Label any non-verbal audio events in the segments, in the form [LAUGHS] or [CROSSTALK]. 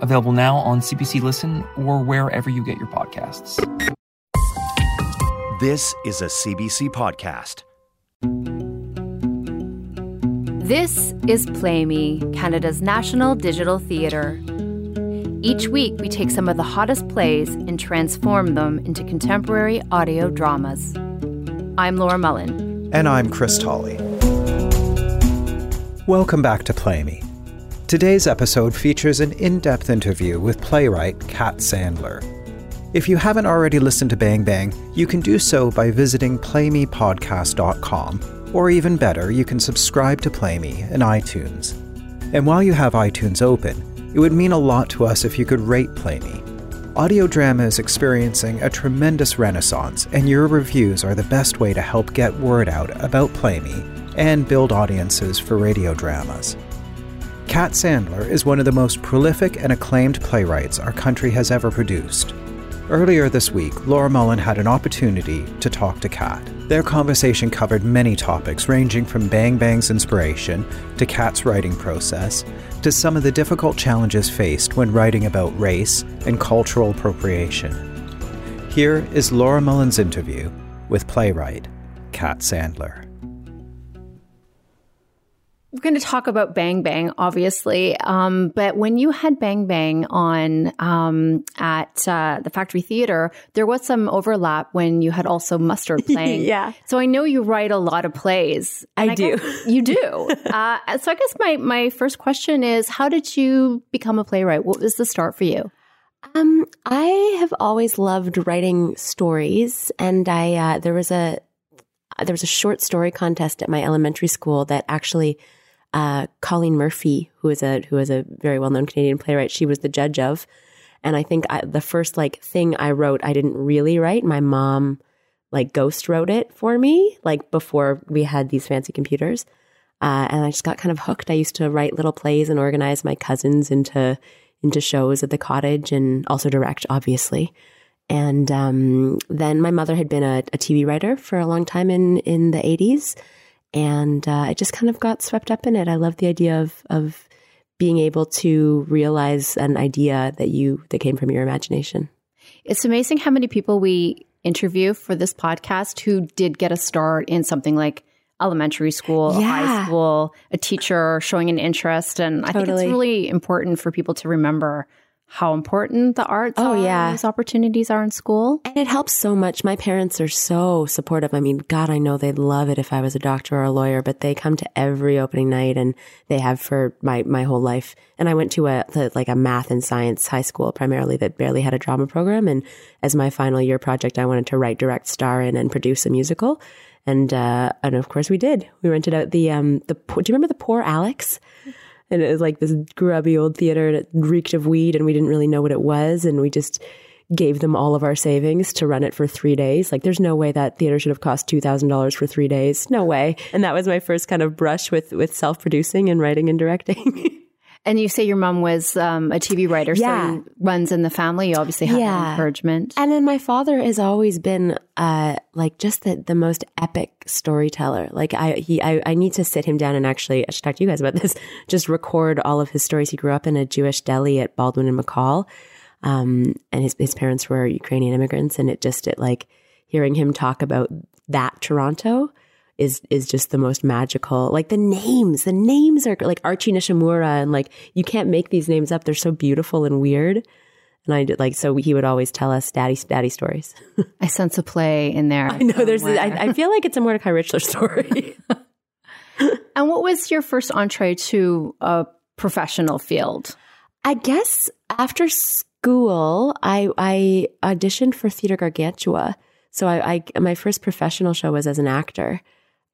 available now on CBC Listen or wherever you get your podcasts. This is a CBC podcast. This is Play Me, Canada's national digital theatre. Each week, we take some of the hottest plays and transform them into contemporary audio dramas. I'm Laura Mullen. And I'm Chris Tolley. Welcome back to Play Me. Today's episode features an in depth interview with playwright Kat Sandler. If you haven't already listened to Bang Bang, you can do so by visiting playmepodcast.com, or even better, you can subscribe to Play Me in iTunes. And while you have iTunes open, it would mean a lot to us if you could rate Play Me. Audio drama is experiencing a tremendous renaissance, and your reviews are the best way to help get word out about Play Me and build audiences for radio dramas. Kat Sandler is one of the most prolific and acclaimed playwrights our country has ever produced. Earlier this week, Laura Mullen had an opportunity to talk to Kat. Their conversation covered many topics ranging from Bang Bang's inspiration to Kat's writing process to some of the difficult challenges faced when writing about race and cultural appropriation. Here is Laura Mullen's interview with playwright Kat Sandler. We're going to talk about Bang Bang, obviously. Um, but when you had Bang Bang on um, at uh, the Factory Theater, there was some overlap when you had also Mustard [LAUGHS] playing. yeah. So I know you write a lot of plays. I, I do. you do. [LAUGHS] uh, so I guess my my first question is, how did you become a playwright? What was the start for you? Um, I have always loved writing stories, and I uh, there was a there was a short story contest at my elementary school that actually uh, Colleen Murphy, who is a who is a very well known Canadian playwright, she was the judge of. And I think I, the first like thing I wrote, I didn't really write. My mom like ghost wrote it for me, like before we had these fancy computers. Uh, and I just got kind of hooked. I used to write little plays and organize my cousins into into shows at the cottage and also direct, obviously. And um, then my mother had been a, a TV writer for a long time in in the eighties and uh, I just kind of got swept up in it. I love the idea of of being able to realize an idea that you that came from your imagination. It's amazing how many people we interview for this podcast who did get a start in something like elementary school, yeah. high school, a teacher showing an interest, and I think it's really important for people to remember how important the arts oh, are, yeah. these opportunities are in school. And it helps so much. My parents are so supportive. I mean, God, I know they'd love it if I was a doctor or a lawyer, but they come to every opening night and they have for my, my whole life. And I went to a, to like a math and science high school primarily that barely had a drama program. And as my final year project, I wanted to write, direct, star in and produce a musical. And, uh, and of course we did. We rented out the, um, the, do you remember the poor Alex? And it was like this grubby old theater and it reeked of weed and we didn't really know what it was and we just gave them all of our savings to run it for three days. Like there's no way that theater should have cost $2000 for three days. No way. And that was my first kind of brush with with self-producing and writing and directing [LAUGHS] And you say your mom was um, a TV writer, yeah. so runs in the family. You obviously have yeah. encouragement. And then my father has always been uh, like just the, the most epic storyteller. Like I he I, I need to sit him down and actually I should talk to you guys about this. [LAUGHS] Just record all of his stories. He grew up in a Jewish deli at Baldwin and McCaul, um, and his his parents were Ukrainian immigrants. And it just it like hearing him talk about that Toronto is is just the most magical. Like the names, the names are like Archie Nishimura, and like you can't make these names up. They're so beautiful and weird. And I did like so he would always tell us daddy daddy stories. [LAUGHS] I sense a play in there. I know there's. I, I, feel like it's a Mordecai Richler story. [LAUGHS] and what was your first entree to a professional field? I guess after school, I I auditioned for Theatre Gargantua. So I, I my first professional show was as an actor.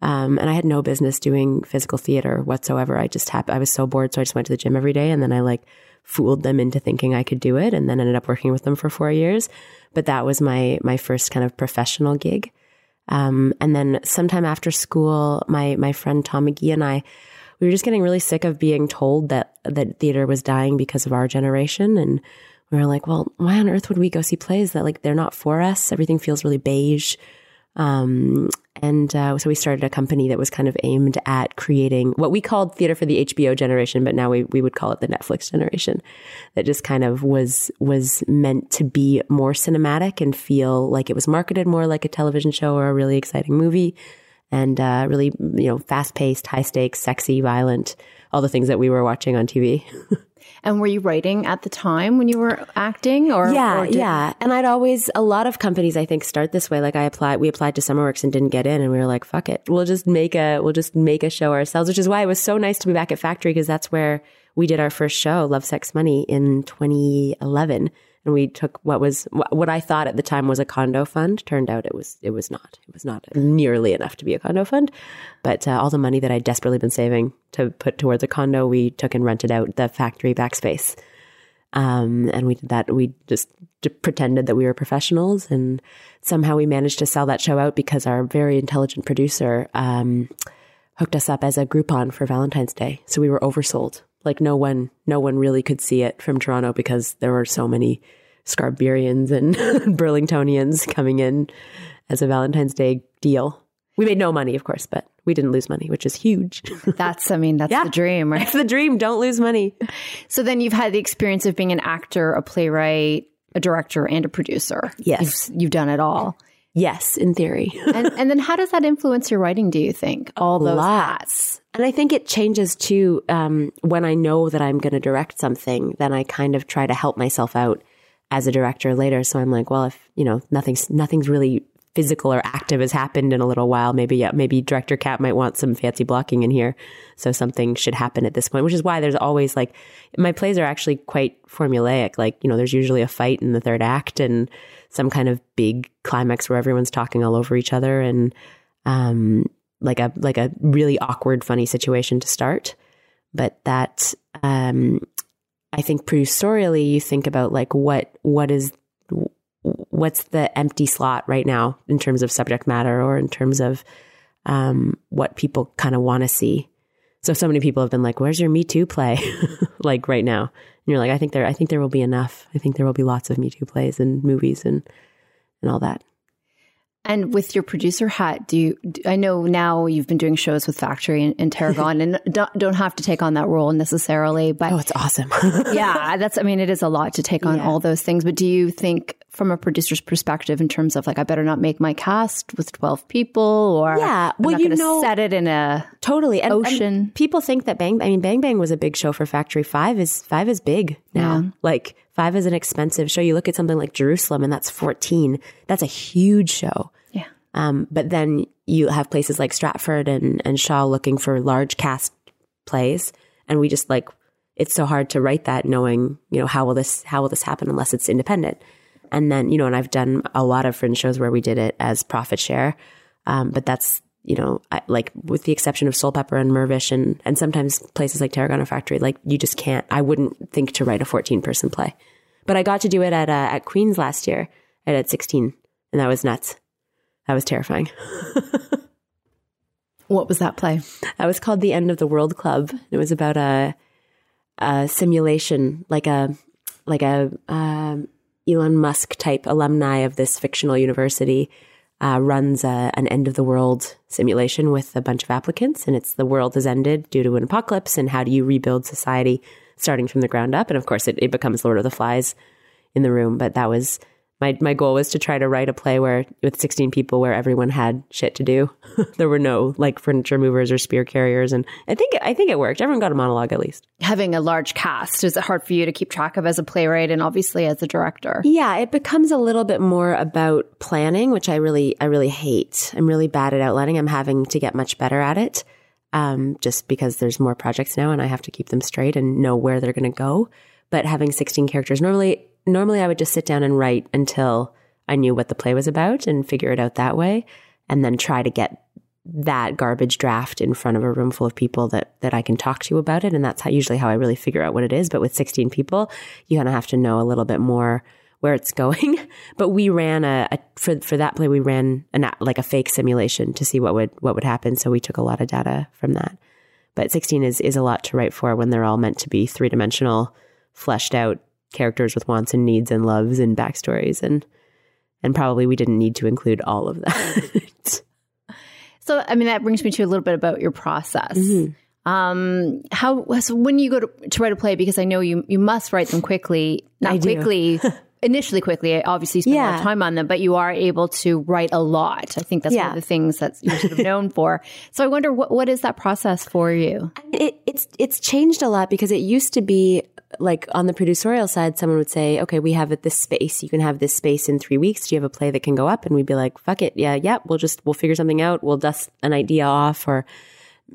Um, and I had no business doing physical theater whatsoever. I just happened, I was so bored. So I just went to the gym every day and then I like fooled them into thinking I could do it and then ended up working with them for four years. But that was my, my first kind of professional gig. Um, and then sometime after school, my, my friend Tom McGee and I, we were just getting really sick of being told that, that theater was dying because of our generation. And we were like, well, why on earth would we go see plays that like they're not for us? Everything feels really beige. Um, and uh, so we started a company that was kind of aimed at creating what we called theater for the HBO generation, but now we, we would call it the Netflix generation. That just kind of was was meant to be more cinematic and feel like it was marketed more like a television show or a really exciting movie, and uh, really you know fast paced, high stakes, sexy, violent, all the things that we were watching on TV. [LAUGHS] And were you writing at the time when you were acting or? Yeah, or did- yeah. And I'd always, a lot of companies, I think, start this way. Like I applied, we applied to SummerWorks and didn't get in and we were like, fuck it. We'll just make a, we'll just make a show ourselves, which is why it was so nice to be back at Factory because that's where we did our first show, Love, Sex, Money in 2011. And we took what was, what I thought at the time was a condo fund. Turned out it was, it was not. It was not nearly enough to be a condo fund. But uh, all the money that I'd desperately been saving to put towards a condo, we took and rented out the factory backspace. Um, and we did that. We just d- pretended that we were professionals, and somehow we managed to sell that show out because our very intelligent producer um, hooked us up as a Groupon for Valentine's Day. So we were oversold. Like no one, no one really could see it from Toronto because there were so many Scarburians and [LAUGHS] Burlingtonians coming in as a Valentine's Day deal. We made no money, of course, but we didn't lose money, which is huge. [LAUGHS] That's, I mean, that's Yeah. the dream, right? It's the dream. Don't lose money. So then you've had the experience of being an actor, a playwright, a director, and a producer. Yes. You've, you've done it all. Yes, in theory. [LAUGHS] and, and then how does that influence your writing, do you think? All those Lots. hats. And I think it changes too um, when I know that I'm going to direct something. Then I kind of try to help myself out as a director later. So I'm like, well, if you know nothing's nothing's really physical or active has happened in a little while, maybe yeah, maybe director Kat might want some fancy blocking in here. So something should happen at this point, which is why there's always like my plays are actually quite formulaic. Like you know, there's usually a fight in the third act and some kind of big climax where everyone's talking all over each other and um like a like a really awkward funny situation to start. But that um i think producerially you think about like what what is what's the empty slot right now in terms of subject matter or in terms of um what people kind of want to see? So so many people have been like where's your me too play? [LAUGHS] Like right now you're like i think there i think there will be enough. I think there will be lots of me too plays and movies and and all that And with your producer hat, do you? do- I know now you've been doing shows with Factory and, and Tarragon, and [LAUGHS] don't, don't have to take on that role necessarily. But oh it's awesome [LAUGHS] yeah, that's. I mean, it is a lot to take on Yeah. all those things. But do you think, from a producer's perspective, in terms of like, I better not make my cast with twelve people, or Yeah, I'm well, not you know- set it in a Totally. And, and Ocean. people think that Bang, I mean, Bang Bang was a big show for Factory. Five is, five is big now. Yeah. Like, five is an expensive show. You look at something like Jerusalem and that's 14. That's a huge show. Um, but then you have places like Stratford and, and Shaw looking for large cast plays. And we just like, it's so hard to write that knowing, you know, how will this, how will this happen unless it's independent? And then, you know, and I've done a lot of fringe shows where we did it as profit share. Um, but that's, you know, I, like with the exception of Soulpepper and Mirvish and, and sometimes places like Tarragon and Factory, like you just can't, I wouldn't think to write a 14 person play. But I got to do it at, uh, at Queen's last year at, at 16 and that was nuts. That was terrifying. [LAUGHS] What was that play? That was called the End of the World Club. It was about a, a simulation, like a like a um, Elon Musk type alumni of this fictional university uh, runs a, an end of the world simulation with a bunch of applicants, and it's the world has ended due to an apocalypse, and how do you rebuild society starting from the ground up? And of course, it, it becomes Lord of the Flies in the room. But that was my my goal was to try to write a play where with 16 people where everyone had shit to do. [LAUGHS] there were no like furniture movers or spear carriers, and I think I think it worked. Everyone got a monologue at least. Having a large cast is it hard for you to keep track of as a playwright and obviously as a director? Yeah, it becomes a little bit more about planning, which I really I really hate. I'm really bad at outlining. I'm having to get much better at it. Um, just because there's more projects now and I have to keep them straight and know where they're going to go. But having 16 characters, normally normally I would just sit down and write until I knew what the play was about and figure it out that way and then try to get that garbage draft in front of a room full of people that that I can talk to about it, and that's how usually how I really figure out what it is. But with 16 people, you kind of have to know a little bit more where it's [LAUGHS] going. but we ran a, a, for for that play, we ran an like a fake simulation to see what would what would happen. So we took a lot of data from that. But 16 is is a lot to write for when they're all meant to be three dimensional, fleshed out characters with wants and needs and loves and backstories and and probably we didn't need to include all of that. so I mean that brings me to a little bit about your process. Mm-hmm. Um, how so when you go to, to write a play because I know you you must write them quickly, not I quickly. [LAUGHS] initially quickly obviously spend yeah. a lot of time on them but you are able to write a lot i think that's yeah. one of the things that you're sort of known for so i wonder what, what is that process for you it, it's it's changed a lot because it used to be like on the producerial side, someone would say, okay, we have this space. You can have this space in three weeks. Do you have a play that can go up? And we'd be like, fuck it. Yeah, yeah. We'll just, we'll figure something out. We'll dust an idea off or,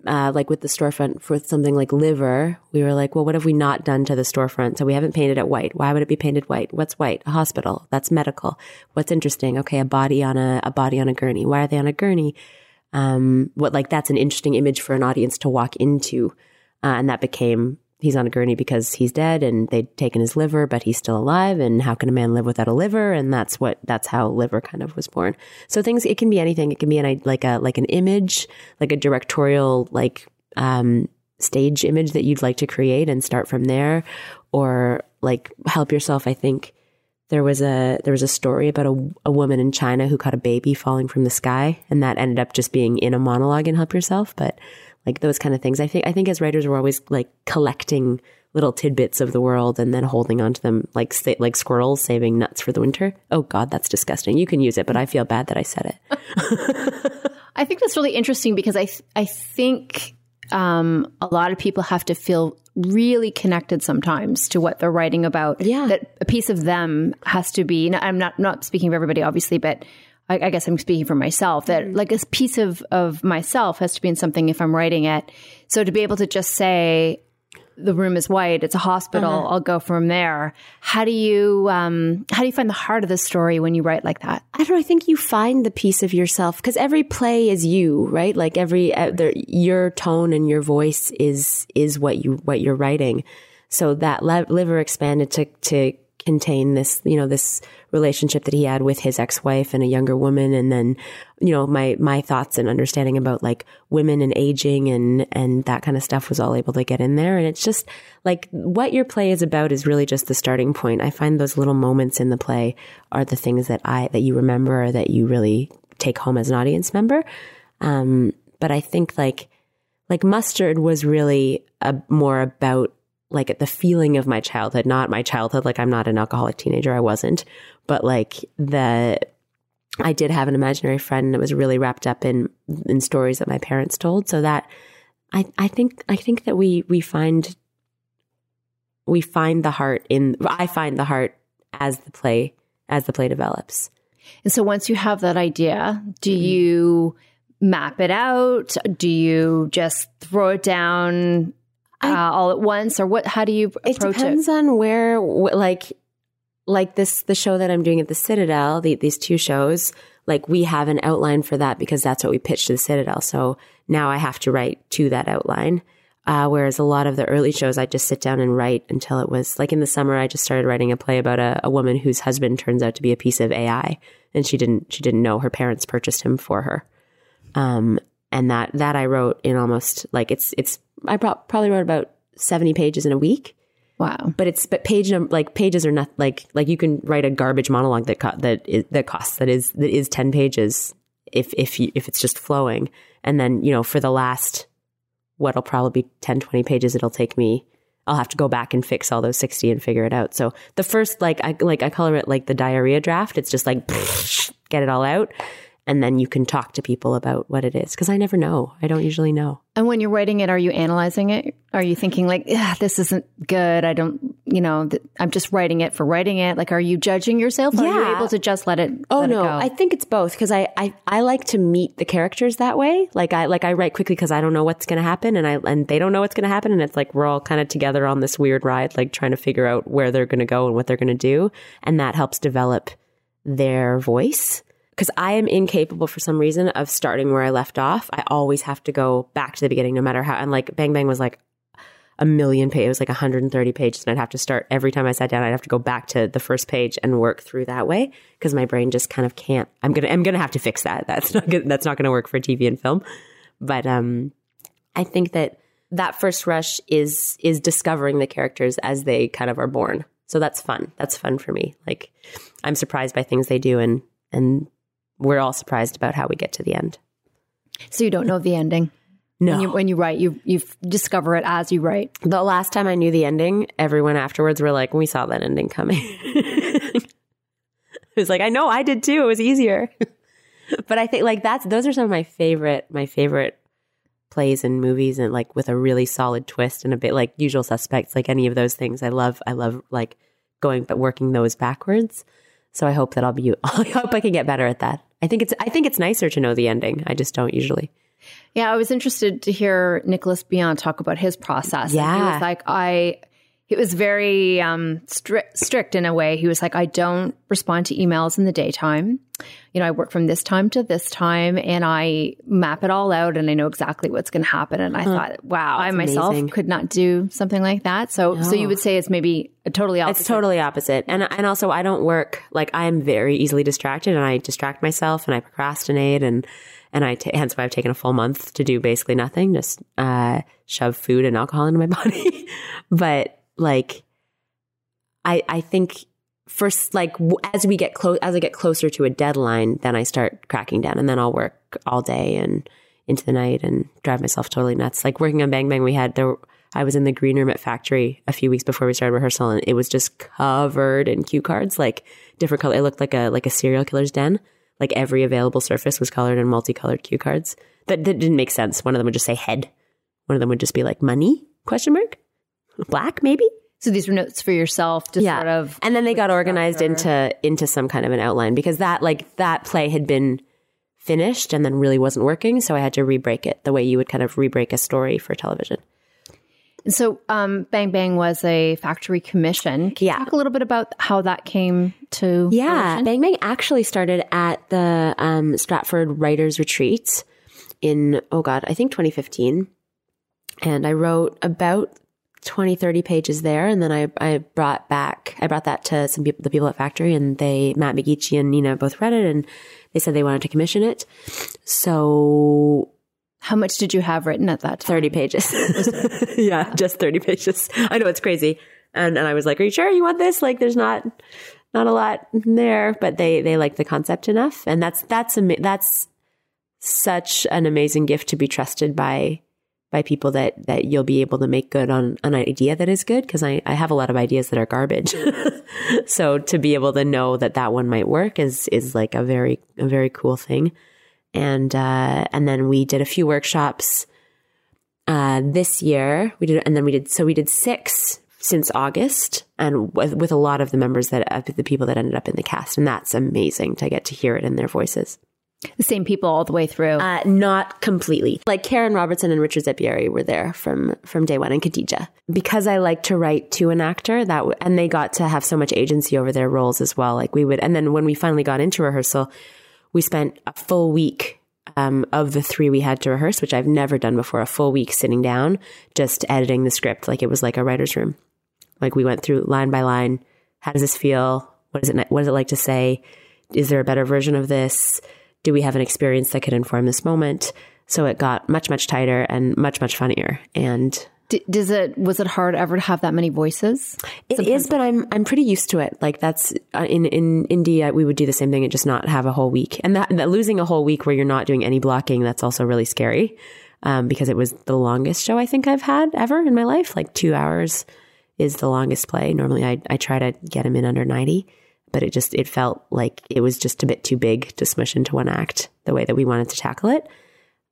uh, like with the storefront for something like liver, we were like, well, what have we not done to the storefront? So we haven't painted it white. Why would it be painted white? What's white? A hospital. That's medical. What's interesting? Okay, a body on a, a body on a gurney. Why are they on a gurney? Um, what like that's an interesting image for an audience to walk into. Uh, and that became he's on a gurney because he's dead and they'd taken his liver, but he's still alive. And how can a man live without a liver? And that's what, that's how liver kind of was born. So things, it can be anything. It can be an, like a, like an image, like a directorial, like, um, stage image that you'd like to create and start from there or like help yourself. I think there was a, there was a story about a, a woman in China who caught a baby falling from the sky and that ended up just being in a monologue and help yourself. But like those kind of things. I think I think as writers we're always like collecting little tidbits of the world and then holding onto them like like squirrels saving nuts for the winter. Oh God, that's disgusting. You can use it, but I feel bad that I said it. [LAUGHS] I think that's really interesting because I th- I think um, a lot of people have to feel really connected sometimes to what they're writing about. Yeah, that a piece of them has to be. I'm not not speaking of everybody, obviously, but I, I guess I'm speaking for myself that mm-hmm. like a piece of, of myself has to be in something if I'm writing it. So to be able to just say, the room is white. It's a hospital. Uh-huh. I'll go from there. How do you um, how do you find the heart of the story when you write like that? I don't know. I think you find the piece of yourself because every play is you, right? Like every uh, there, your tone and your voice is is what you what you're writing. So that liver expanded to to contain this, you know, this relationship that he had with his ex-wife and a younger woman. And then, you know, my, my thoughts and understanding about like women and aging and, and that kind of stuff was all able to get in there. And it's just like what your play is about is really just the starting point. I find those little moments in the play are the things that I, that you remember or that you really take home as an audience member. Um, but I think like, like mustard was really a, more about like the feeling of my childhood, not my childhood. Like I'm not an alcoholic teenager. I wasn't, but like the, I did have an imaginary friend that was really wrapped up in, in stories that my parents told. So that I, I think, I think that we, we find, we find the heart in, I find the heart as the play, as the play develops. And so once you have that idea, do mm-hmm. you map it out? Do you just throw it down uh, all at once, or what? How do you approach it? It depends it? on where, like, like this the show that I'm doing at the Citadel. The, these two shows, like we have an outline for that because that's what we pitched to the Citadel. So now I have to write to that outline. Uh, whereas a lot of the early shows, I just sit down and write until it was like in the summer. I just started writing a play about a, a woman whose husband turns out to be a piece of AI, and she didn't she didn't know her parents purchased him for her. Um, and that that I wrote in almost like it's it's I probably wrote about 70 pages in a week. Wow. But it's, but page number, like pages are not like, like you can write a garbage monologue that, co- that is, that costs, that is, that is 10 pages if, if you, if it's just flowing. And then, you know, for the last, what'll probably be 10, 20 pages, it'll take me, I'll have to go back and fix all those 60 and figure it out. So the first, like, I, like, I color it like the diarrhea draft. It's just like, [LAUGHS] get it all out and then you can talk to people about what it is because I never know. I don't usually know. And when you're writing it, are you analyzing it? Are you thinking like, this isn't good? I don't, you know, th- I'm just writing it for writing it. Like, are you judging yourself? Or yeah. Are you able to just let it? Go? Oh let no, it I think it's both because I, I I like to meet the characters that way. Like I like I write quickly because I don't know what's going to happen, and I and they don't know what's going to happen, and it's like we're all kind of together on this weird ride, like trying to figure out where they're going to go and what they're going to do, and that helps develop their voice because I am incapable for some reason of starting where I left off. I always have to go back to the beginning, no matter how. And like Bang Bang was like a million pages, it was like 130 pages, and I'd have to start every time I sat down. I'd have to go back to the first page and work through that way because my brain just kind of can't. I'm gonna I'm gonna have to fix that. That's not good, that's not gonna work for TV and film. But um, I think that that first rush is is discovering the characters as they kind of are born. So that's fun. That's fun for me. Like I'm surprised by things they do and and we're all surprised about how we get to the end. So you don't know the ending. No. When you, when you write, you you discover it as you write. The last time I knew the ending, everyone afterwards were like, "We saw that ending coming." [LAUGHS] it was like, "I know, I did too. It was easier." [LAUGHS] but I think like that's those are some of my favorite my favorite plays and movies and like with a really solid twist and a bit like Usual Suspects, like any of those things. I love I love like going but working those backwards. So I hope that I'll be [LAUGHS] I hope I can get better at that. I think it's I think it's nicer to know the ending. I just don't usually. Yeah, I was interested to hear Nicolas Billon talk about his process. And Yeah. he was like, I. He was very um, strict, strict in a way. He was like, I don't respond to emails in the daytime. You know, I work from this time to this time, and I map it all out, and I know exactly what's going to happen. And I thought, wow, I myself amazing. could not do something like that. So, so you would say it's maybe a totally opposite. It's totally opposite. And and also I don't work like I am very easily distracted and I distract myself and I procrastinate and and I hence why I've taken a full month to do basically nothing, just uh, shove food and alcohol into my [LAUGHS] body. but like, I I think first like as we get close as I get closer to a deadline, then I start cracking down and then I'll work all day and into the night and drive myself totally nuts. Like working on Bang Bang, we had there. I was in the green room at Factory a few weeks before we started rehearsal, and it was just covered in cue cards, like different color. It looked like a like a serial killer's den. Like every available surface was colored in multicolored cue cards. That, that didn't make sense. One of them would just say head. One of them would just be like money question mark black maybe. So these were notes for yourself to sort of. and then they got organized into into some kind of an outline because that like that play had been finished and then really wasn't working so i had to re-break it the way you would kind of re-break a story for television And so, um, Bang Bang was a factory commission. Can you Yeah. talk a little bit about how that came to? yeah fruition? bang bang actually started at the um, stratford writers retreat in oh god i think 2015 and i wrote about 20 30 pages there and then i, I brought back i brought that to some people the people at factory and they matt mcgeechee and nina both read it and they said they wanted to commission it so How much did you have written at that time? 30 pages. [LAUGHS] yeah, just 30 pages. I know it's crazy. And and I was like, "Are you sure you want this? Like there's not not a lot there, but they they like the concept enough." And that's that's that's such an amazing gift to be trusted by by people that that you'll be able to make good on an idea that is good because I I have a lot of ideas that are garbage. [LAUGHS] so to be able to know that that one might work is is like a very a very cool thing. And uh and then we did a few workshops uh, this year we did, and then we did, so we did six since August and with, with a lot of the members that, uh, the people that ended up in the cast. And that's amazing to get to hear it in their voices. The same people all the way through. Uh, not completely. Like Karen Robertson and Richard Zeppieri were there from, from day one and Khadija. Because I like to write to an actor that, w- and they got to have so much agency over their roles as well. Like we would, and then when we finally got into rehearsal, we spent a full week um, of the three we had to rehearse, which I've never done before, a full week sitting down, just editing the script like it was like a writer's room. Like we went through line by line. How does this feel? What is it? What is it like to say? Is there a better version of this? Do we have an experience that could inform this moment? So it got much, much tighter and much, much funnier. And D- does it was it hard ever to have that many voices? it is, but I'm I'm pretty used to it. Like that's uh, in in India, we would do the same thing and just not have a whole week. And that, that losing a whole week where you're not doing any blocking, that's also really scary. Um, because it was the longest show I think I've had ever in my life. Like two hours is the longest play. Normally, I I try to get him in under ninety, but it just it felt like it was just a bit too big to smush into one act the way that we wanted to tackle it.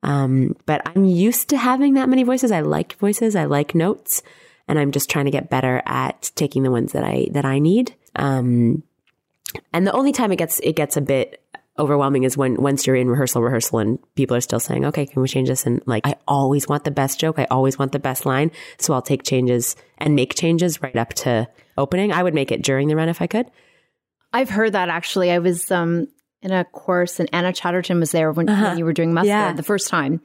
Um, but I'm used to having that many voices. I like voices. I like notes, and I'm just trying to get better at taking the ones that I that I need. Um, and the only time it gets it gets a bit overwhelming is when once you're in rehearsal rehearsal and people are still saying, "Okay, can we change this?" And like, I always want the best joke. I always want the best line, so I'll take changes and make changes right up to opening. I would make it during the run if I could. I've heard that actually. I was um in a course, and Anna Chatterton was there when, Uh-huh. when you were doing mustard Yeah. the first time,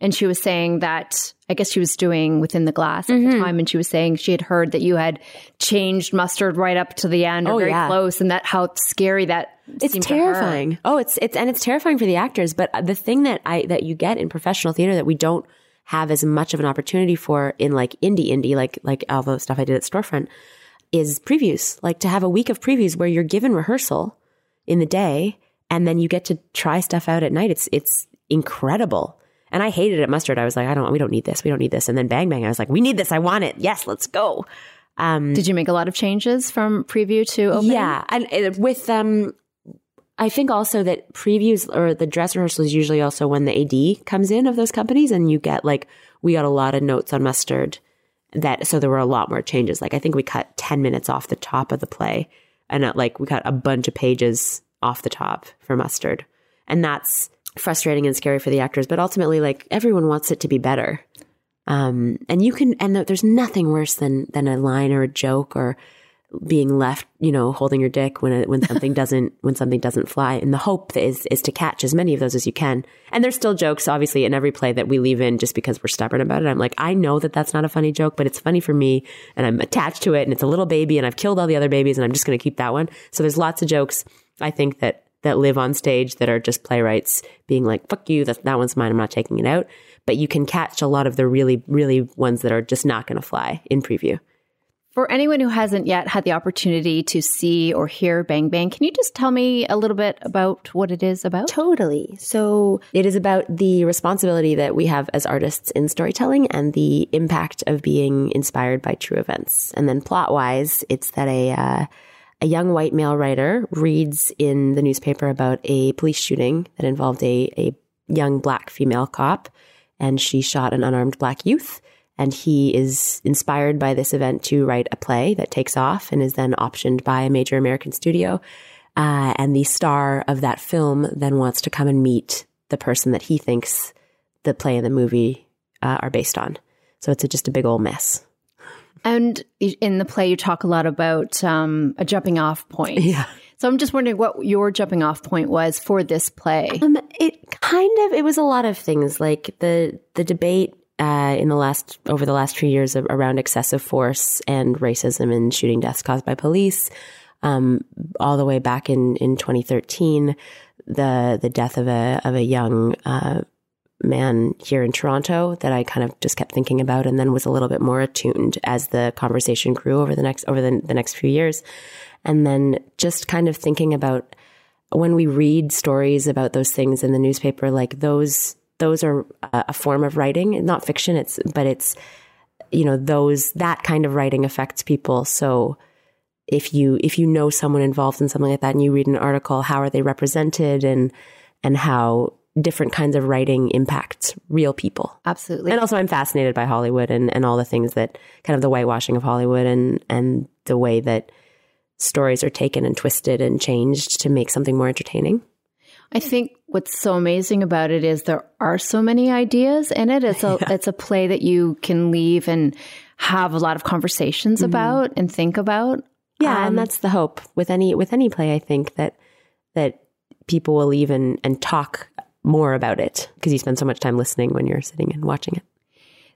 and she was saying that I guess she was doing within the glass at Mm-hmm. the time, and she was saying she had heard that you had changed mustard right up to the end, or Oh, very yeah. close, and that how scary that it's seemed to her. terrifying. Oh, it's it's and it's terrifying for the actors. But the thing that I that you get in professional theater that we don't have as much of an opportunity for in like indie indie like like all the stuff I did at Storefront is previews. Like to have a week of previews where you're given rehearsal in the day and then you get to try stuff out at night. It's it's incredible. And I hated it Mustard. I was like, I don't, we don't need this. We don't need this. And then Bang Bang, I was like, we need this. I want it. Yes, let's go. Um, Did you make a lot of changes from preview to opening? yeah, and uh, with um, I think also that previews or the dress rehearsal is usually also when the AD comes in of those companies, and you get like we got a lot of notes on mustard that so there were a lot more changes. Like I think we cut ten minutes off the top of the play, and uh, like we cut a bunch of pages off the top for mustard, and that's frustrating and scary for the actors. But ultimately, like everyone wants it to be better. Um, and you can, and there's nothing worse than than a line or a joke or being left, you know, holding your dick when when something doesn't [LAUGHS] when something doesn't fly. And the hope is is to catch as many of those as you can. And there's still jokes, obviously, in every play that we leave in just because we're stubborn about it. I'm like, I know that that's not a funny joke, but it's funny for me, and I'm attached to it, and it's a little baby, and I've killed all the other babies, and I'm just going to keep that one. So there's lots of jokes. I think that that live on stage that are just playwrights being like, "Fuck you, that that one's mine. I'm not taking it out." But you can catch a lot of the really, really ones that are just not going to fly in preview. For anyone who hasn't yet had the opportunity to see or hear Bang Bang, can you just tell me a little bit about what it is about? Totally. So it is about the responsibility that we have as artists in storytelling and the impact of being inspired by true events. And then plot wise, it's that a, uh, a young white male writer reads in the newspaper about a police shooting that involved a, a young black female cop and she shot an unarmed black youth. And he is inspired by this event to write a play that takes off and is then optioned by a major American studio. Uh, and the star of that film then wants to come and meet the person that he thinks the play and the movie uh, are based on. So it's a, just a big old mess. And in the play, you talk a lot about um, a jumping off point. Yeah. So I'm just wondering what your jumping off point was for this play. Um, it kind of it was a lot of things like the the debate uh, in the last over the last few years around excessive force and racism and shooting deaths caused by police. Um, all the way back in in 2013, the the death of a of a young uh, man here in Toronto that I kind of just kept thinking about, and then was a little bit more attuned as the conversation grew over the next over the, the next few years, and then just kind of thinking about when we read stories about those things in the newspaper, like those those are a, a form of writing, not fiction. It's but it's you know those that kind of writing affects people. So if you if you know someone involved in something like that and you read an article, how are they represented and and how different kinds of writing impacts real people. Absolutely. And also I'm fascinated by Hollywood and, and all the things that kind of the whitewashing of Hollywood and and the way that stories are taken and twisted and changed to make something more entertaining. I think what's so amazing about it is there are so many ideas in it. It's a [LAUGHS] yeah. it's a play that you can leave and have a lot of conversations mm-hmm. about and think about. Yeah, um, and that's the hope with any with any play. I think that that people will leave and, and talk more about it because you spend so much time listening when you're sitting and watching it.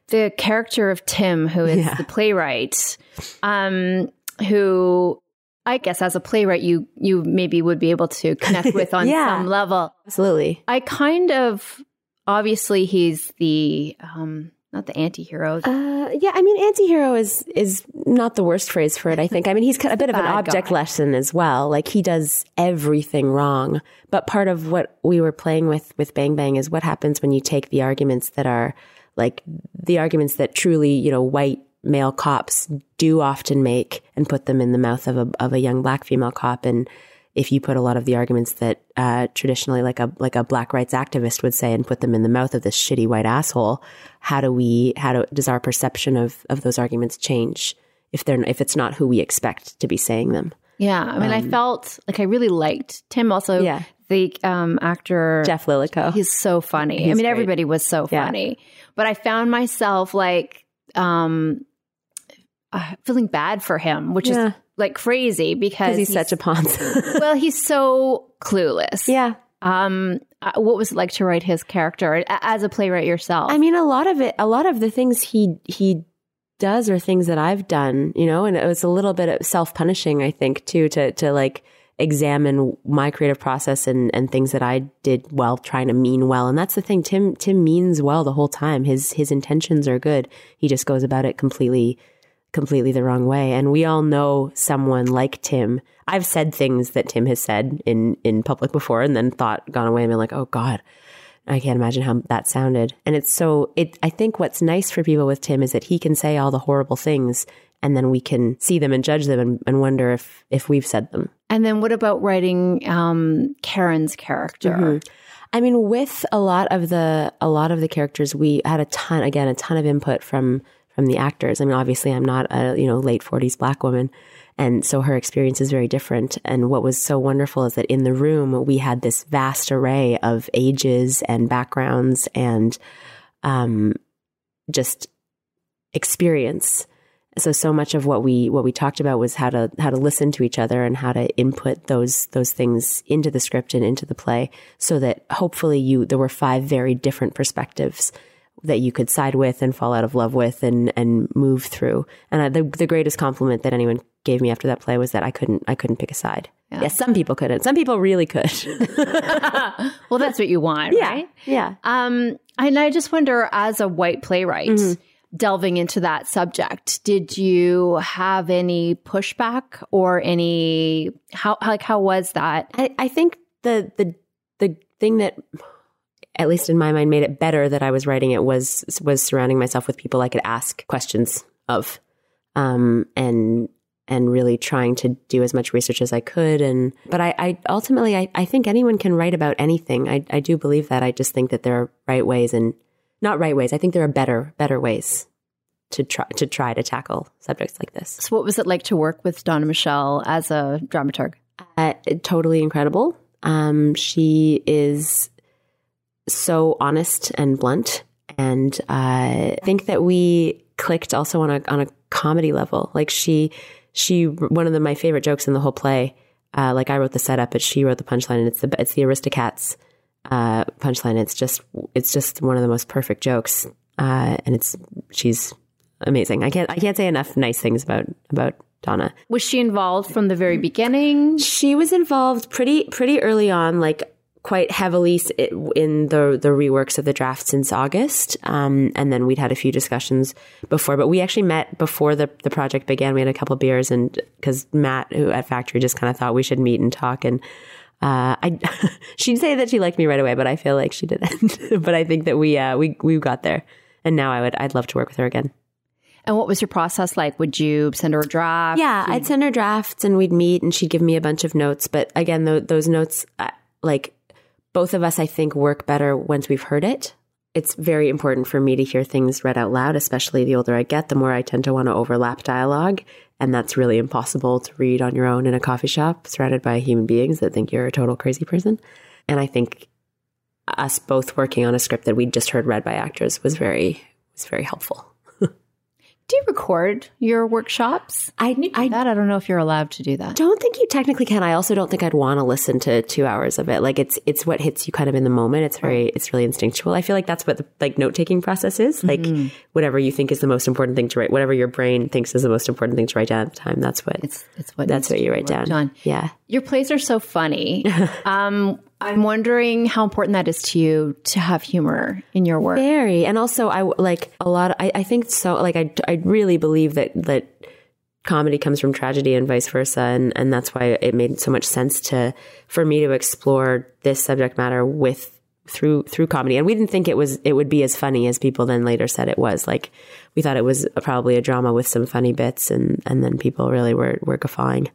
The character of Tim, who is yeah. the playwright, um, who I guess as a playwright, you you maybe would be able to connect [LAUGHS] with on yeah, some level. Absolutely. I kind of obviously he's the um, not the anti-hero. Uh, yeah, I mean, anti-hero is is not the worst phrase for it. I think. I mean, he's a bit of an [LAUGHS] object guy. lesson as well. Like he does everything wrong. But part of what we were playing with with Bang Bang is what happens when you take the arguments that are like the arguments that truly, you know, white male cops do often make and put them in the mouth of a of a young black female cop. And if you put a lot of the arguments that uh, traditionally like a like a black rights activist would say and put them in the mouth of this shitty white asshole how do we how do does our perception of of those arguments change if they're if it's not who we expect to be saying them? Yeah. I mean um, i felt like i really liked tim. Also yeah. the um, actor jeff lillico. He's so funny. He's i mean great. everybody was so funny. Yeah. but i found myself like um uh, feeling bad for him, which yeah. is like crazy because Because he's, such a ponce. [LAUGHS] well, he's so clueless. yeah. Um, uh, what was it like to write his character as a playwright yourself? I mean, a lot of it, a lot of the things he he does are things that I've done, you know, and it was a little bit of self punishing, I think, too, to to like examine my creative process and and things that I did well, trying to mean well, and that's the thing. Tim Tim means well the whole time. His his intentions are good. He just goes about it completely completely the wrong way. And we all know someone like Tim. I've said things that Tim has said in in public before, and then thought, gone away, and been like, oh God. I can't imagine how that sounded. And it's so it I think what's nice for people with Tim is that he can say all the horrible things and then we can see them and judge them and, and wonder if if we've said them. and then what about writing um, Karen's character? Mhm. I mean, with a lot of the a lot of the characters, we had a ton again a ton of input from from the actors. I mean, obviously, I'm not a you know late 40s black woman, and so her experience is very different. And what was so wonderful is that in the room we had this vast array of ages and backgrounds and um, just experience. So so much of what we what we talked about was how to how to listen to each other and how to input those those things into the script and into the play so that hopefully you there were five very different perspectives that you could side with and fall out of love with and and move through. And I, the the greatest compliment that anyone gave me after that play was that I couldn't I couldn't pick a side. Yeah, some people couldn't. Some people really could. [LAUGHS] [LAUGHS] well, that's what you want, yeah, right? yeah. Um, and I just wonder, as a white playwright, Mm-hmm. delving into that subject, did you have any pushback or any how like how was that? I, I think the the the thing that at least in my mind made it better that I was writing it was was surrounding myself with people I could ask questions of um and and really trying to do as much research as I could and but I, I ultimately I, I think anyone can write about anything. I, I do believe that. I just think that there are right ways and not right ways. I think there are better better ways to try to try to tackle subjects like this. So, what was it like to work with Donna Michelle as a dramaturg? Uh, totally incredible. Um, she is so honest and blunt, and uh, I think that we clicked also on a on a comedy level. Like she, she one of the, my favorite jokes in the whole play. Uh, like I wrote the setup, but she wrote the punchline, and it's the it's the Aristocats uh, punchline. It's just it's just one of the most perfect jokes, uh, and it's she's amazing. I can't I can't say enough nice things about about Donna. Was she involved from the very beginning? She was involved pretty pretty early on, like quite heavily in the the reworks of the draft since August, um, and then we'd had a few discussions before. But we actually met before the the project began. We had a couple beers, and because Matt, who at Factory, just kind of thought we should meet and talk. And uh, I [LAUGHS] she'd say that she liked me right away, but I feel like she didn't. [LAUGHS] but I think that we uh, we we got there, and now I would I'd love to work with her again. And what was your process like? Would you send her a draft? Yeah, I'd send her drafts and we'd meet and she'd give me a bunch of notes. But again, tho- those notes, uh, like both of us, I think work better once we've heard it. It's very important for me to hear things read out loud, especially the older I get, the more I tend to want to overlap dialogue. And that's really impossible to read on your own in a coffee shop surrounded by human beings that think you're a total crazy person. And I think us both working on a script that we'd just heard read by actors was very, was very helpful. Do you record your workshops? I, I that I don't know if you're allowed to do that. don't think you technically can. I also don't think I'd want to listen to two hours of it. Like it's it's what hits you kind of in the moment. It's very it's really instinctual. I feel like that's what the like note taking process is. Like whatever you think is the most important thing to write, whatever your brain thinks is the most important thing to write down at the time. That's what It's it's what that's what you write down. on. Yeah. Your plays are so funny. [LAUGHS] um, I'm wondering how important that is to you to have humor in your work. Very. And also I like a lot I, I think so like I I really believe that that comedy comes from tragedy and vice versa and and that's why it made so much sense to for me to explore this subject matter with through through comedy and we didn't think it was it would be as funny as people then later said it was like we thought it was probably a drama with some funny bits and and then people really were were guffawing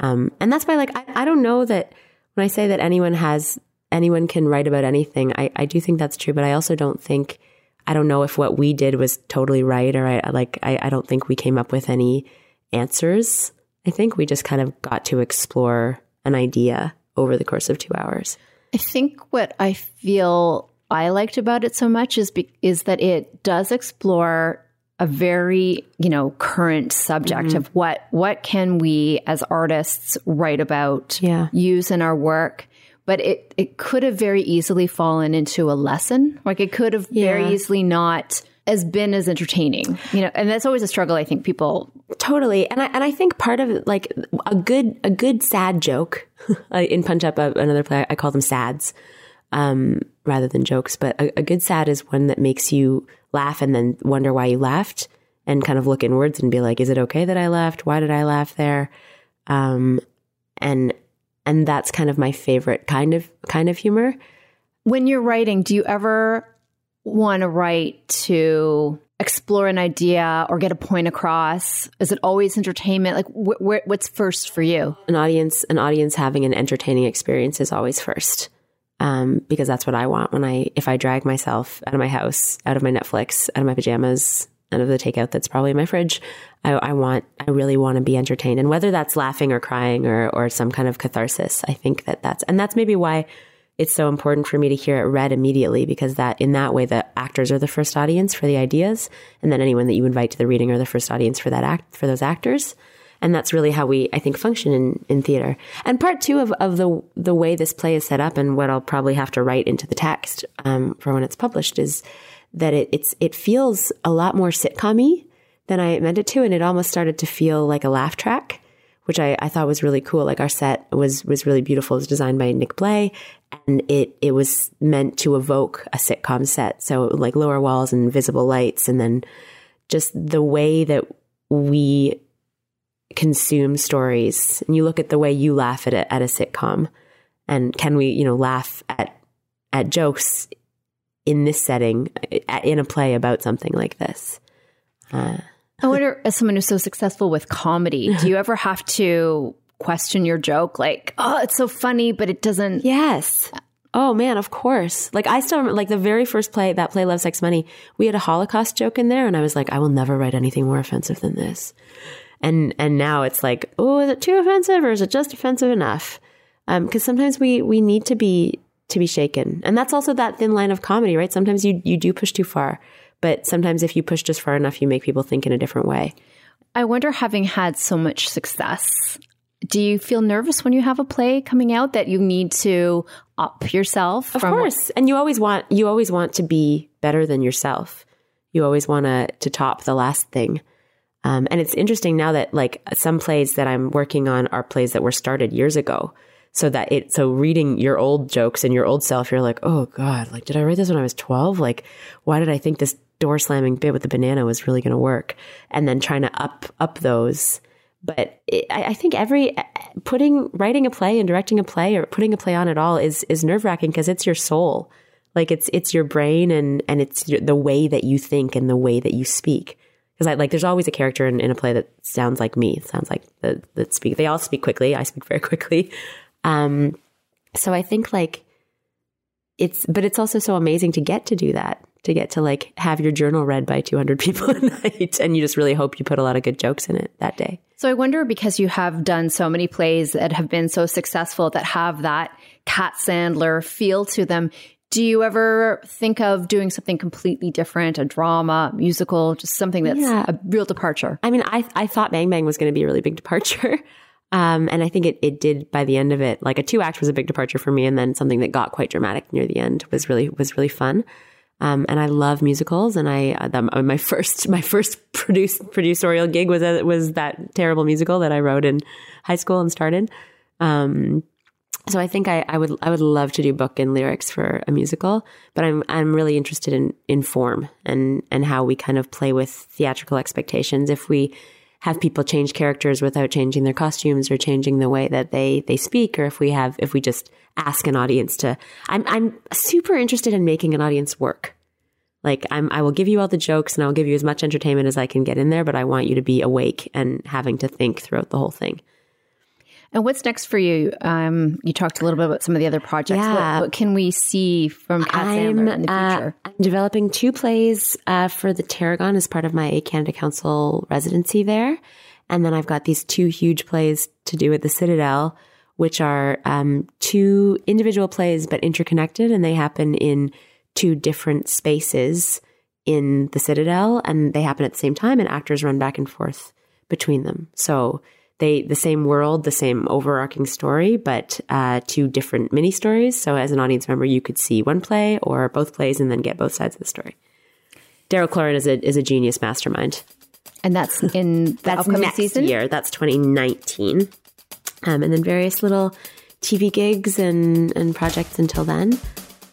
um and that's why like I, I don't know that when I say that anyone has anyone can write about anything I I do think that's true but I also don't think I don't know if what we did was totally right or I like I, I don't think we came up with any answers. I think we just kind of got to explore an idea over the course of two hours. I think what I feel I liked about it so much is be, is that it does explore a very, you know, current subject Mm-hmm. of what what can we as artists write about, Yeah. use in our work. But it it could have very easily fallen into a lesson. Like it could have very easily not as been as entertaining. You know, and that's always a struggle I think people Totally, and I and I think part of it, like a good a good sad joke [LAUGHS] in Punch Up, uh, another play I call them sads um, rather than jokes. But a, a good sad is one that makes you laugh and then wonder why you laughed, and kind of look inwards and be like, "Is it okay that I laughed? Why did I laugh there?" Um, and and that's kind of my favorite kind of kind of humor. When you're writing, do you ever want to write to explore an idea or get a point across? Is it always entertainment? Like, wh- wh- what's first for you? an audience an audience having an entertaining experience is always first um, because that's what i want when i if i drag myself out of my house out of my netflix out of my pajamas out of the takeout that's probably in my fridge i, I want i really want to be entertained. And whether that's laughing or crying or or some kind of catharsis i think that that's and that's maybe why it's so important for me to hear it read immediately because that in that way the actors are the first audience for the ideas. And then anyone that you invite to the reading are the first audience for that act for those actors and that's really how we I think function in, in theater. And part two of, of the the way this play is set up and what I'll probably have to write into the text um, for when it's published is that it it's it feels a lot more sitcom-y than I meant it to, and it almost started to feel like a laugh track, which I, I thought was really cool. Like our set was was really beautiful. It was designed by Nick Blais, and it it was meant to evoke a sitcom set. So like lower walls and visible lights, and then just the way that we consume stories and you look at the way you laugh at it at a sitcom and can we you know laugh at at jokes in this setting uh, in a play about something like this uh, I wonder, as someone who's so successful with comedy, [LAUGHS] do you ever have to question your joke? Like, oh, it's so funny, but it doesn't. yes oh man of course like i still remember like the very first play that play love sex money we had a holocaust joke in there and i was like i will never write anything more offensive than this and and now it's like oh is it too offensive or is it just offensive enough um, because sometimes we we need to be to be shaken and that's also that thin line of comedy right sometimes you you do push too far but sometimes if you push just far enough you make people think in a different way I wonder, having had so much success, do you feel nervous when you have a play coming out that you need to up yourself? Of course. And you always want you always want to be better than yourself. You always want to to top the last thing. Um, and it's interesting now that like some plays that I'm working on are plays that were started years ago. So that it so reading your old jokes and your old self, you're like, oh God, like did I write this when I was 12? Like, why did I think this door slamming bit with the banana was really going to work? And then trying to up up those. But it, I, think every putting writing a play and directing a play or putting a play on at all is is nerve wracking because it's your soul. Like it's it's your brain and and it's your, the way that you think and the way that you speak. Because I like there's always a character in, in a play that sounds like me. Sounds like the that speak. They all speak quickly. I speak very [LAUGHS] quickly. Um, so I think like it's, but it's also so amazing to get to do that. To get to like have your journal read by 200 [LAUGHS] people a night, and you just really hope you put a lot of good jokes in it that day. So I wonder because you have done so many plays that have been so successful that have that Kat Sandler feel to them. Do you ever think of doing something completely different, a drama, musical, just something that's Yeah. a real departure? I mean, I I thought Bang Bang was going to be a really big departure. [LAUGHS] Um, and I think it, it did by the end of it. Like a two act was a big departure for me, and then something that got quite dramatic near the end was really was really fun. Um, and I love musicals, and I uh, the, my [LAUGHS] first my first produce producerial gig was a, was that terrible musical that I wrote in high school and started. Um, so I think I, I would I would love to do book and lyrics for a musical, but I'm I'm really interested in in form and and how we kind of play with theatrical expectations. If we have people change characters without changing their costumes or changing the way that they they speak, or if we have if we just ask an audience to, I'm I'm super interested in making an audience work. Like I'm I will give you all the jokes and I'll give you as much entertainment as I can get in there, but I want you to be awake and having to think throughout the whole thing. And what's next for you? Um, you talked a little bit about some of the other projects. Yeah. What, what can we see from Kat Sandler in the uh, future? I'm developing two plays uh, for the Tarragon as part of my Canada Council residency there. And then I've got these two huge plays to do at the Citadel, which are um, two individual plays but interconnected, and they happen in two different spaces in the Citadel, and they happen at the same time, and actors run back and forth between them. So they the same world, the same overarching story, but uh, two different mini stories. So as an audience member, you could see one play or both plays, and then get both sides of the story. Daryl Cloran is a is a genius mastermind, and that's in [LAUGHS] that's upcoming next season. year. That's 2019, um, and then various little TV gigs and and projects until then,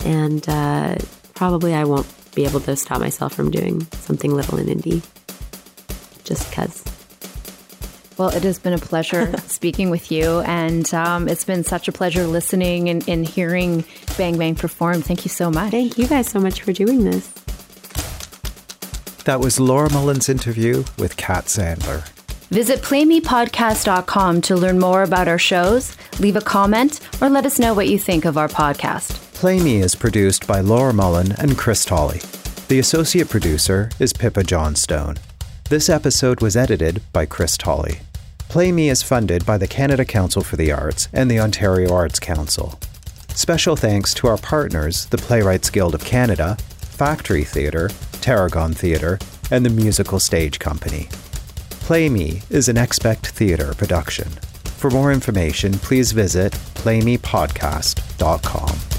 and uh, probably I won't be able to stop myself from doing something little in indie, just because. Well, it has been a pleasure [LAUGHS] speaking with you, and um, it's been such a pleasure listening and, and hearing Bang Bang perform. Thank you so much. Thank you guys so much for doing this. That was Laura Mullen's interview with Kat Sandler. Visit playmepodcast.com to learn more about our shows, leave a comment, or let us know what you think of our podcast. Play Me is produced by Laura Mullen and Chris Tolley. The associate producer is Pippa Johnstone. This episode was edited by Chris Tolley. Play Me is funded by the Canada Council for the Arts and the Ontario Arts Council. Special thanks to our partners, the Playwrights Guild of Canada, Factory Theatre, Tarragon Theatre, and the Musical Stage Company. Play Me is an Expect Theatre production. For more information, please visit playmepodcast.com.